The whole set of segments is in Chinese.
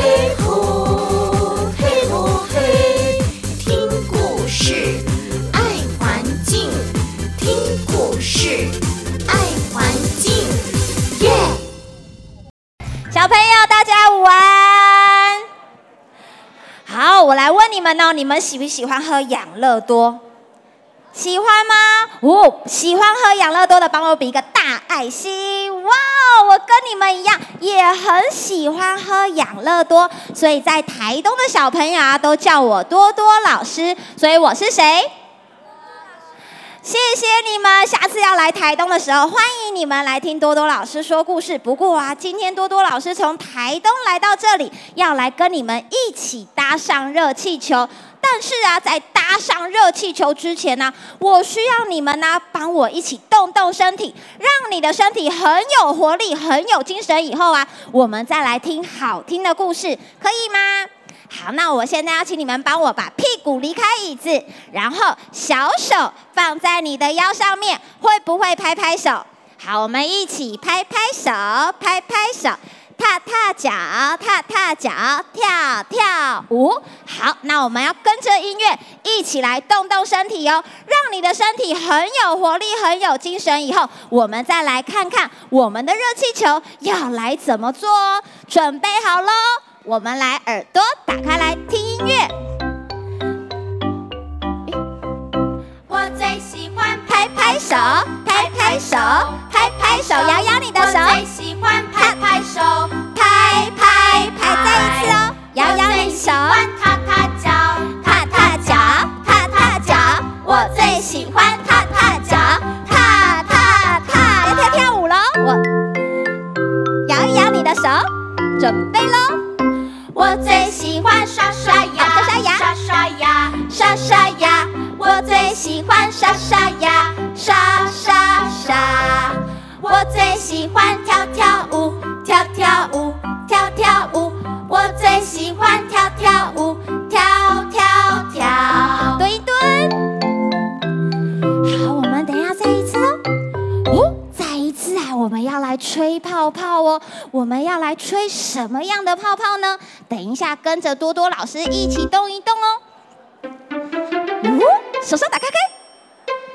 嘿吼，嘿吼嘿，听故事，爱环境，听故事，爱环境，耶！小朋友，大家午安。好，我来问你们哦，你们喜不喜欢喝养乐多？喜欢吗？哦，喜欢喝养乐多的，帮我比一个大爱心。哇，我跟你们一样，也很喜欢喝养乐多，所以在台东的小朋友啊，都叫我多多老师。所以我是谁？谢谢你们，下次要来台东的时候，欢迎你们来听多多老师说故事。不过啊，今天多多老师从台东来到这里，要来跟你们一起搭上热气球。但是啊，在搭上热气球之前呢、我需要你们呢、帮我一起动动身体，让你的身体很有活力、很有精神。以后啊，我们再来听好听的故事，可以吗？好，那我现在要请你们帮我把屁股离开椅子，然后小手放在你的腰上面，会不会拍拍手？好，我们一起拍拍手，拍拍手。踏踏脚，踏踏脚，跳跳舞。好，那我们要跟着音乐一起来动动身体哦，让你的身体很有活力，很有精神。以后我们再来看看我们的热气球要来怎么做哦。准备好喽，我们来耳朵打开来听音乐。我最喜欢拍拍手，拍拍手，拍拍手，摇摇你的手。拍手，拍拍拍，再一次哦，摇摇你手。喜欢踏踏脚，踏踏脚，踏踏脚。我最喜欢踏踏脚，踏踏踏，要跳跳舞喽。我摇一摇你的手，准备喽。我最喜欢刷刷牙，刷刷牙，刷刷牙，刷刷牙。我最喜欢刷刷牙，刷刷刷。我最喜欢跳跳舞，跳跳舞，跳跳舞。我最喜欢跳跳舞，跳跳跳。蹲一蹲。好，我们等一下再一次哦。哦，再一次啊！我们要来吹泡泡哦。我们要来吹什么样的泡泡呢？等一下，跟着多多老师一起动一动哦。哦，手手打开开，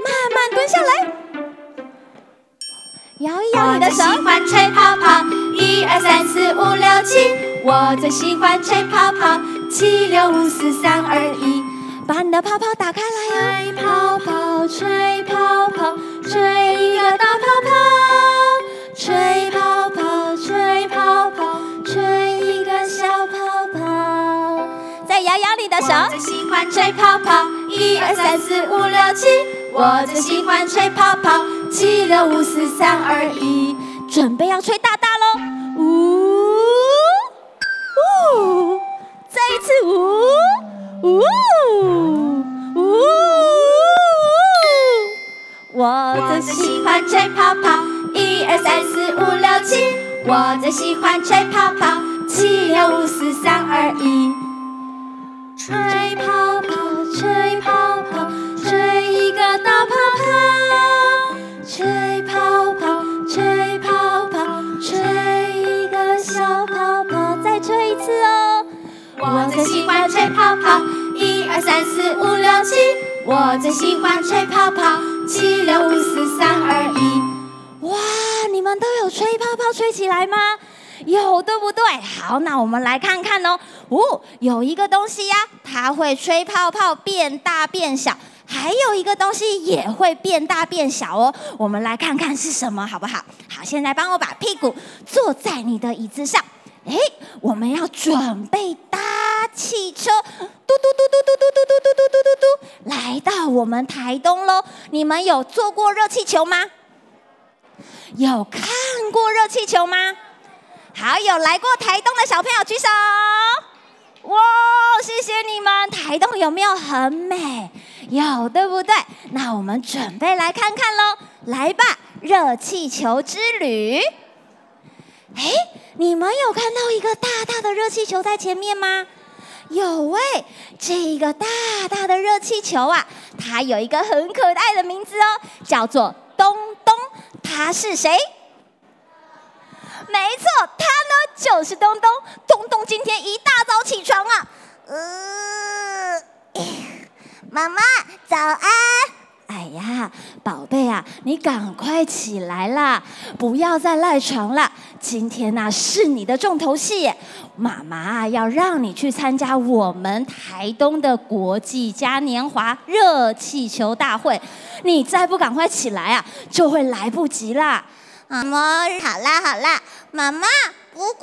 慢慢蹲下来，摇一摇你的手。我喜欢吹泡泡，一二三四五六七。我最喜欢吹泡泡，七六五四三二一。把你的泡泡打开来呀！吹泡泡，吹泡泡，吹一个大泡泡。吹泡泡，吹泡泡，吹一个小泡泡。再摇摇你的手。我最喜欢吹泡泡，一二三四五六七。我最喜欢吹泡泡，七六五四三二一。准备要吹吹泡泡，一二三四五六七。我最喜欢吹泡泡，七六五四三二一。吹泡泡，吹泡泡，吹一个大泡泡。吹泡泡，吹泡泡，吹一个小泡泡。再吹一次哦！我最喜欢吹泡泡，一二三四五六七。我最喜欢吹泡泡，七六五四三二一。哇，你们都有吹泡泡吹起来吗？有，对不对？好，那我们来看看哦。哦，有一个东西呀、它会吹泡泡变大变小，还有一个东西也会变大变小哦。我们来看看是什么，好不好？好，现在帮我把屁股坐在你的椅子上。哎，我们要准备搭汽车，嘟嘟嘟嘟嘟嘟嘟嘟嘟嘟嘟嘟，来到我们台东喽。你们有坐过热气球吗？有看过热气球吗？好，有来过台东的小朋友举手。哇，谢谢你们！台东有没有很美？有，对不对？那我们准备来看看喽。来吧，热气球之旅。哎，你们有看到一个大大的热气球在前面吗？有喂，这个大大的热气球啊，它有一个很可爱的名字哦，叫做东东。它是谁？没错，他呢就是东东。东东今天一大早起床啊，呃，妈妈早安。哎呀，宝贝啊，你赶快起来啦，不要再赖床了。今天呐、是你的重头戏，妈妈要让你去参加我们台东的国际嘉年华热气球大会。你再不赶快起来啊，就会来不及啦。妈妈，好啦好啦，妈妈。不过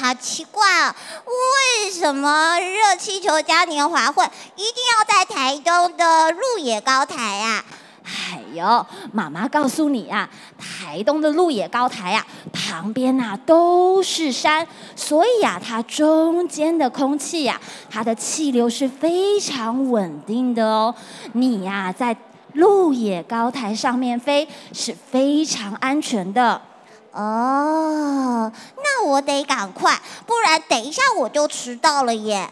好奇怪哦，为什么热气球嘉年华会一定要在台东的鹿野高台啊？哎呦，妈妈告诉你啊，台东的鹿野高台啊，旁边啊都是山，所以啊，它中间的空气呀、啊，它的气流是非常稳定的哦。你呀、在鹿野高台上面飞是非常安全的。哦，那我得赶快，不然等一下我就迟到了耶。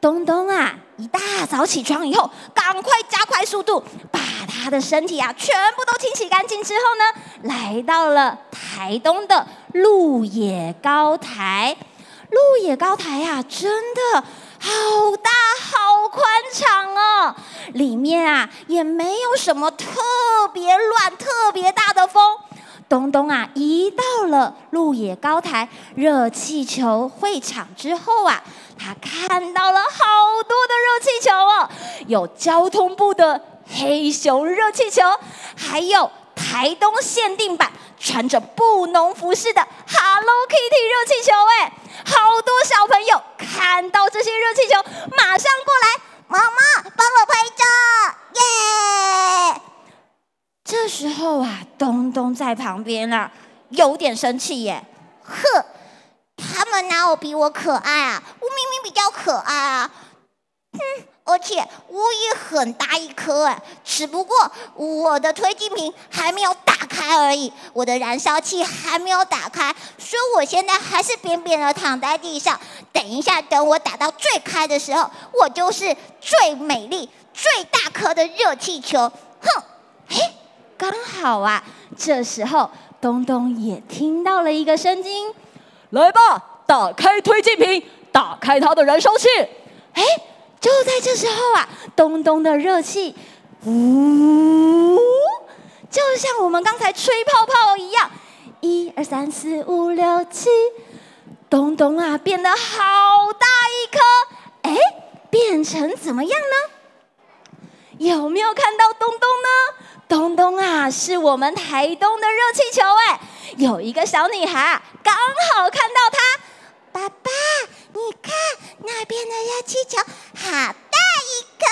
东东啊，一大早起床以后，赶快加快速度，把他的身体啊全部都清洗干净之后呢，来到了台东的鹿野高台。鹿野高台啊，真的好大好宽敞哦，里面啊也没有什么特别乱、特别大的风。东东啊，一到了鹿野高台热气球会场之后啊，他看到了好多的热气球哦，有交通部的黑熊热气球，还有台东限定版穿着布农服饰的 Hello Kitty 热气球，哎，好多小朋友看到这些热气球，马上过来，妈妈帮我拍照，耶！这时候啊，东东在旁边啊，有点生气耶。哼，他们哪有比我可爱啊？我明明比较可爱啊。哼，而且我也很大一颗哎，只不过我的推进瓶还没有打开而已，我的燃烧器还没有打开，所以我现在还是扁扁的躺在地上。等一下，等我打到最开的时候，我就是最美丽、最大颗的热气球。哼，嘿。刚好啊，这时候东东也听到了一个声音：“来吧，打开推进瓶，打开它的燃烧器。”哎，就在这时候啊，东东的热气，呜，就像我们刚才吹泡泡一样，一二三四五六七，东东啊变得好大一颗，哎，变成怎么样呢？有没有看到东东呢？东东啊，是我们台东的热气球哎！有一个小女孩刚好看到它，爸爸，你看那边的热气球好大一颗，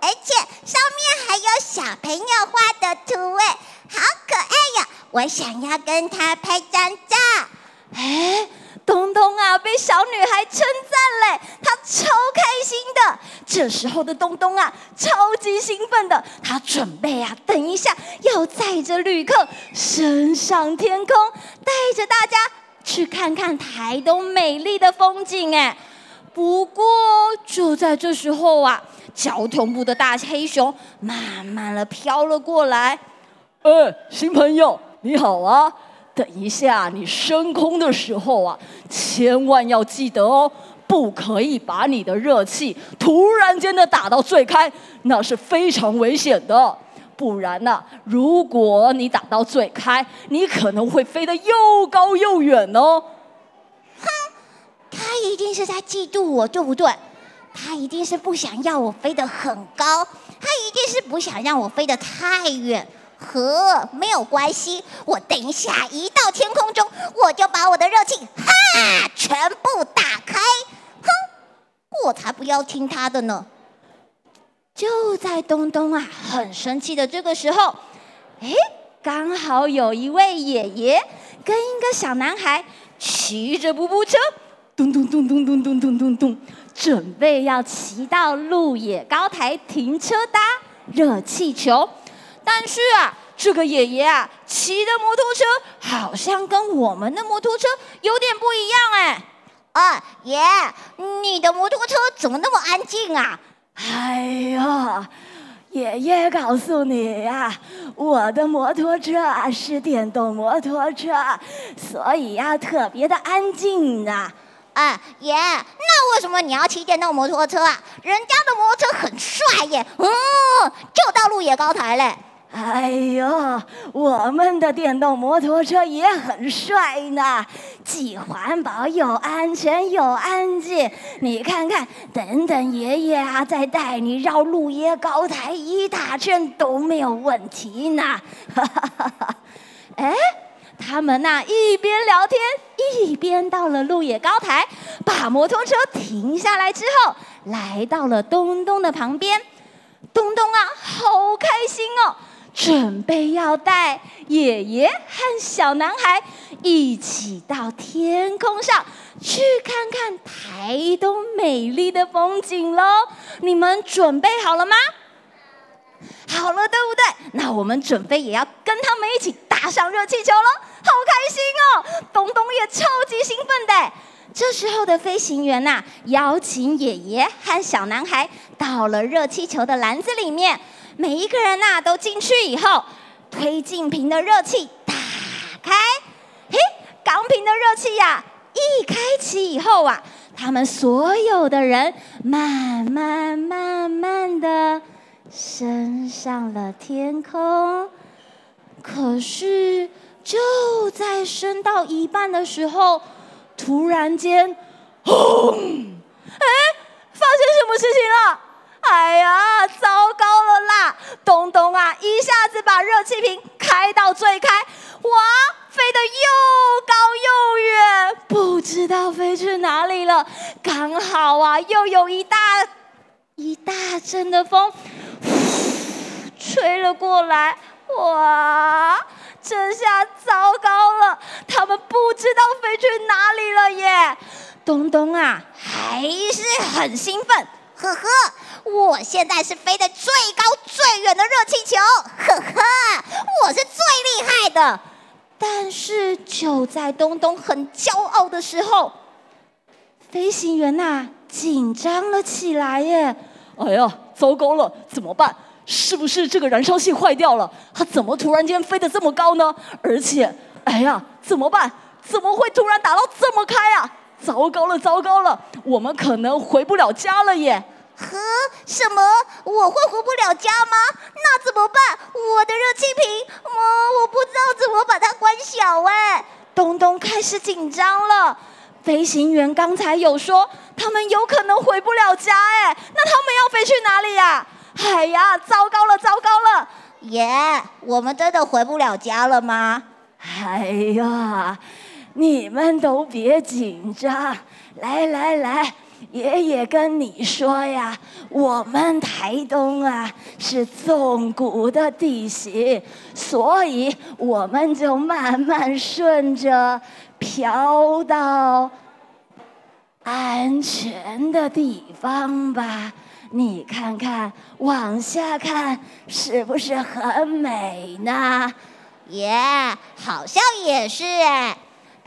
而且上面还有小朋友画的图哎，好可爱呀！我想要跟他拍张照。哎。东东啊，被小女孩称赞嘞，他超开心的。这时候的东东啊，超级兴奋的，他准备啊，等一下要载着旅客升上天空，带着大家去看看台东美丽的风景。哎，不过就在这时候啊，交通部的大黑熊慢慢的飘了过来。呃，新朋友，你好啊。等一下，你升空的时候啊，千万要记得哦，不可以把你的热气突然间的打到最开，那是非常危险的。不然呢、如果你打到最开，你可能会飞得又高又远哦。哼，他一定是在嫉妒我，对不对？他一定是不想要我飞得很高，他一定是不想让我飞得太远。和，没有关系，我等一下一到天空中，我就把我的热气哈全部打开。哼，我才不要听他的呢！就在东东啊很生气的这个时候，哎，刚好有一位爷爷跟一个小男孩骑着步步车，咚咚咚咚咚咚咚咚咚，准备要骑到鹿野高台停车搭热气球。但是啊，这个爷爷啊骑的摩托车好像跟我们的摩托车有点不一样哎。啊，爷，你的摩托车怎么那么安静啊？哎呀，爷爷爷告诉你呀，我的摩托车啊是电动摩托车，所以呀特别的安静呢。啊，爷，那为什么你要骑电动摩托车啊？人家的摩托车很帅耶，嗯，就到路野高台嘞。哎呦，我们的电动摩托车也很帅呢，既环保又安全又安静。你看看，等等爷爷啊，再带你绕鹿野高台一大圈都没有问题呢。哈哈哈哈，哎。他们呐，一边聊天一边到了鹿野高台，把摩托车停下来之后，来到了东东的旁边。东东啊，好开心哦，准备要带爷爷和小男孩一起到天空上去看看台东美丽的风景喽。你们准备好了吗？好了，对不对？那我们准备也要跟他们一起搭上热气球喽。好开心哦！东东也超级兴奋的。这时候的飞行员呐、邀请爷爷和小男孩到了热气球的篮子里面。每一个人呐、都进去以后，推进瓶的热气打开。嘿，钢瓶的热气呀、一开启以后啊，他们所有的人慢慢慢慢的升上了天空。可是。就在升到一半的时候，突然间，轰！哎，发生什么事情了？哎呀，糟糕了啦！东东啊，一下子把热气瓶开到最开，哇，飞得又高又远，不知道飞去哪里了。刚好啊，又有一大一大阵的风，吹了过来，哇！这下糟糕了，他们不知道飞去哪里了耶！东东啊，还是很兴奋，呵呵，我现在是飞得最高最远的热气球，呵呵，我是最厉害的。但是就在东东很骄傲的时候，飞行员呐、紧张了起来耶！哎呀，糟糕了，怎么办？是不是这个燃烧器坏掉了？它怎么突然间飞得这么高呢？而且，哎呀，怎么办？怎么会突然打到这么开啊？糟糕了，糟糕了，我们可能回不了家了耶！呵，什么？我会回不了家吗？那怎么办？我的热气瓶，我我不知道怎么把它关小哎。东东开始紧张了。飞行员刚才有说他们有可能回不了家哎，那他们要飞去哪里呀？哎呀，糟糕了，糟糕了！耶，yeah, 我们真的回不了家了吗？哎呀，你们都别紧张，来来来，爷爷跟你说呀，我们台东啊是纵谷的地形，所以我们就慢慢顺着飘到安全的地方吧。你看看，往下看，是不是很美呢？耶好像也是。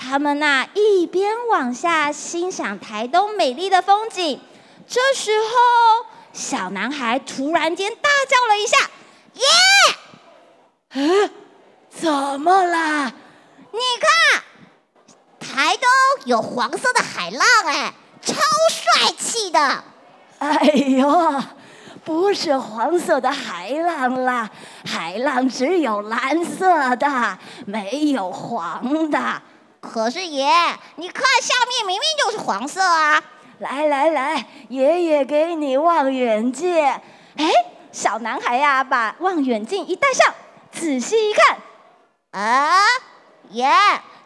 他们呐、啊，一边往下欣赏台东美丽的风景，这时候，小男孩突然间大叫了一下：“耶！”嗯，怎么啦？你看，台东有黄色的海浪，哎，超帅气的。哎呦，不是黄色的海浪啦，海浪只有蓝色的，没有黄的。可是爷，你看下面明明就是黄色啊！来来来，爷爷给你望远镜。哎，小男孩呀，把望远镜一戴上，仔细一看，啊，爷，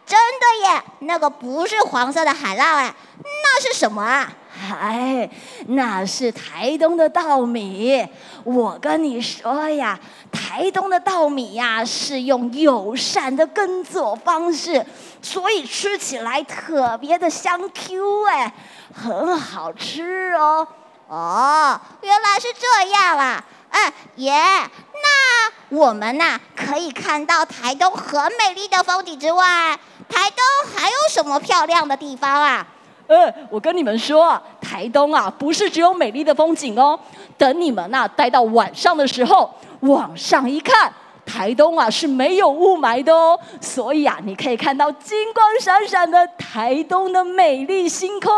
真的耶，那个不是黄色的海浪哎，那是什么啊？哎，那是台东的稻米。我跟你说呀，台东的稻米呀是用友善的耕作方式，所以吃起来特别的香 Q 哎，很好吃哦。哦，原来是这样啊！哎，爷，那我们呐可以看到台东很美丽的风景之外，台东还有什么漂亮的地方啊？呃，我跟你们说，啊台东啊，不是只有美丽的风景哦。等你们呐，待到晚上的时候，往上一看，台东啊是没有雾霾的哦。所以啊，你可以看到金光闪闪的台东的美丽星空，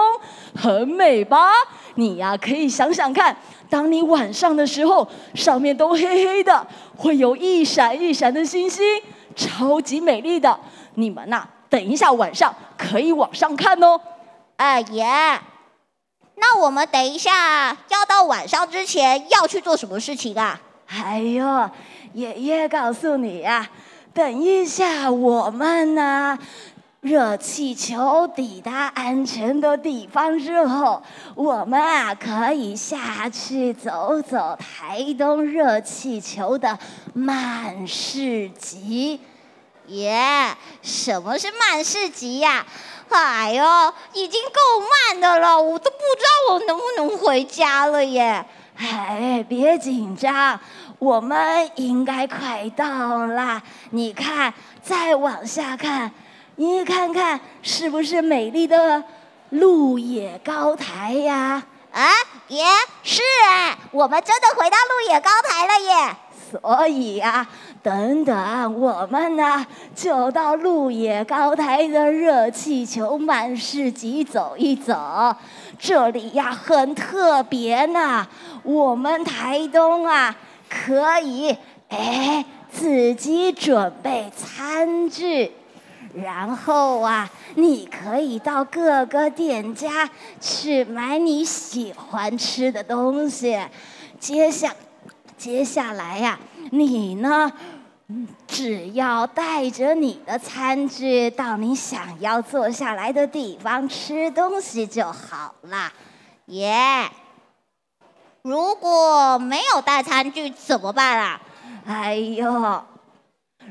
很美吧？你呀，可以想想看，当你晚上的时候，上面都黑黑的，会有一闪一闪的星星，超级美丽的。你们呐，等一下晚上可以往上看哦。哎爷，那我们等一下要到晚上之前要去做什么事情啊？哎呦，爷爷告诉你呀，等一下我们呢，热气球抵达安全的地方之后，我们啊可以下去走走台东热气球的慢市集。爷，什么是慢市集呀？哎呦，已经够慢的了，我都不知道我能不能回家了耶！哎，别紧张，我们应该快到了。你看，再往下看，你看看是不是美丽的鹿野高台呀？啊，爷，是哎，我们真的回到鹿野高台了耶！所以呀、啊，等等，我们呢就到鹿野高台的热气球慢市集走一走。这里呀很特别呢，我们台东啊可以哎自己准备餐具，然后啊你可以到各个店家去买你喜欢吃的东西。接下。接下来呀、你呢，只要带着你的餐具到你想要坐下来的地方吃东西就好了，耶、如果没有带餐具怎么办啊？哎呦，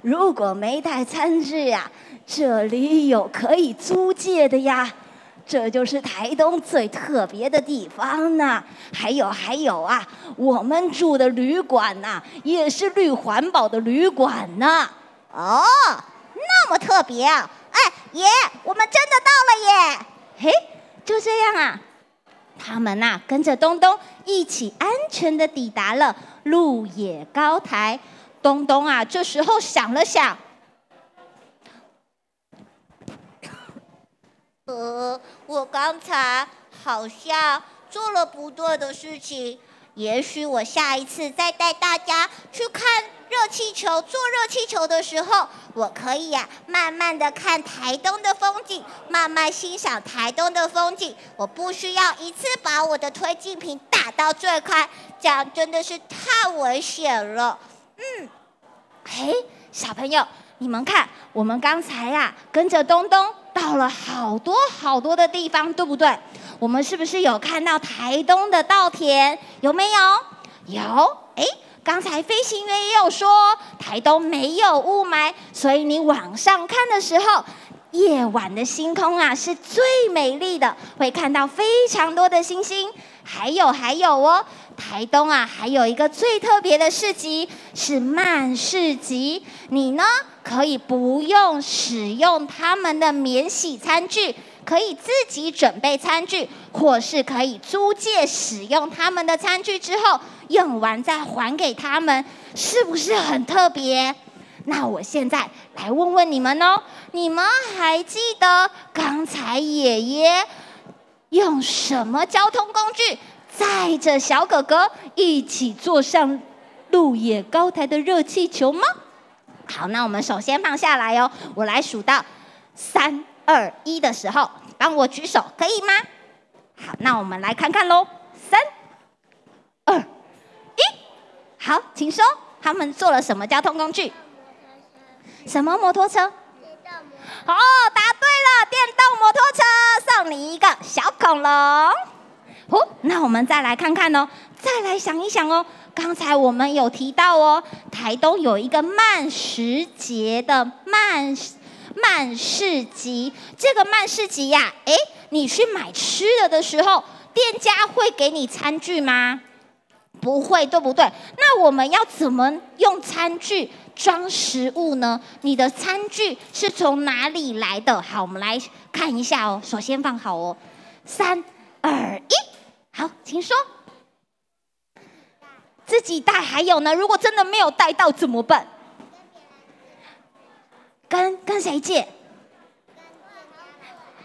如果没带餐具呀、啊，这里有可以租借的呀。这就是台东最特别的地方呢。还有还有啊，我们住的旅馆呐，也是绿环保的旅馆呢。哦，那么特别啊！哎，爷，我们真的到了耶！嘿，就这样啊。他们呐，跟着东东一起安全的抵达了鹿野高台。东东啊，这时候想了想。呃，我刚才好像做了不对的事情，也许我下一次再带大家去看热气球，坐热气球的时候，我可以呀、慢慢的看台东的风景，慢慢欣赏台东的风景。我不需要一次把我的推进瓶打到最开，这样真的是太危险了。嗯，嘿，小朋友，你们看，我们刚才呀、跟着东东。到了好多好多的地方，对不对？我们是不是有看到台东的稻田？有没有？有。哎，刚才飞行员也有说，台东没有雾霾，所以你往上看的时候，夜晚的星空啊是最美丽的，会看到非常多的星星。还有还有哦，台东啊还有一个最特别的市集是慢市集，你呢？可以不用使用他们的免洗餐具，可以自己准备餐具，或是可以租借使用他们的餐具之后用完再还给他们，是不是很特别？那我现在来问问你们哦，你们还记得刚才爷爷用什么交通工具载着小哥哥一起坐上鹿野高台的热气球吗？好，那我们首先放下来哦。我来数到三二一的时候，帮我举手，可以吗？好，那我们来看看喽。三二一，好，请说，他们坐了什么交通工具？什么摩托车？哦，答对了，电动摩托车，送你一个小恐龙。哦，那我们再来看看哦，再来想一想哦。刚才我们有提到哦，台东有一个慢食节的慢慢市集。这个慢市集呀，哎，你去买吃的的时候，店家会给你餐具吗？不会，对不对？那我们要怎么用餐具装食物呢？你的餐具是从哪里来的？好，我们来看一下哦。首先放好哦，三二一，好，请说。自己带，还有呢？如果真的没有带到怎么办？跟跟谁借？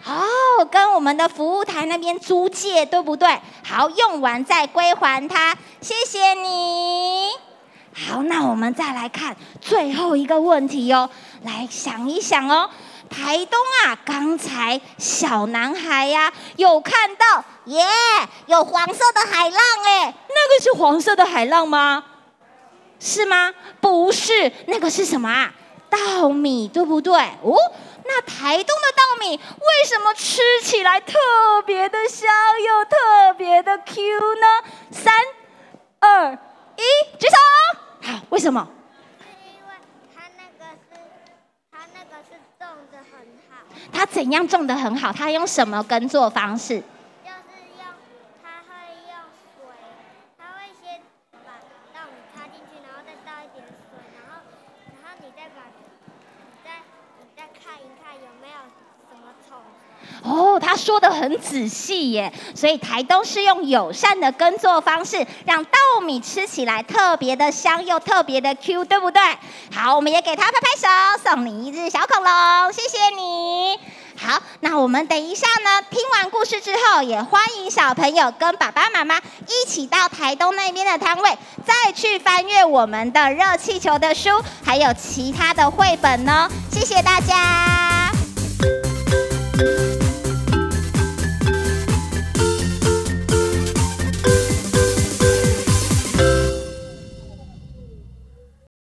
好，跟我们的服务台那边租借，对不对？好，用完再归还他。谢谢你。好，那我们再来看最后一个问题哦。来想一想哦，台东啊，刚才小男孩呀、啊，有看到耶有黄色的海浪哎，那个是黄色的海浪吗？是吗？不是，那个是什么啊？稻米，对不对？哦，那台东的稻米为什么吃起来特别的香又特别的 Q 呢？三、二、一，举手。好，为什么？因为它那个是，它那个是种的很他。怎样种的很好？他用什么耕作方式？就是用，它会用水，它会先把稻米插进去，然后再倒一点水，然后，然后你再把，你再，你再看一看有没有什么虫。哦，他说的很仔细耶，所以台东是用友善的耕作方式，让稻米吃起来特别的香又特别的 Q，对不对？好，我们也给他拍拍手，送你一只小恐龙，谢谢你。好，那我们等一下呢，听完故事之后，也欢迎小朋友跟爸爸妈妈一起到台东那边的摊位，再去翻阅我们的热气球的书，还有其他的绘本呢。谢谢大家。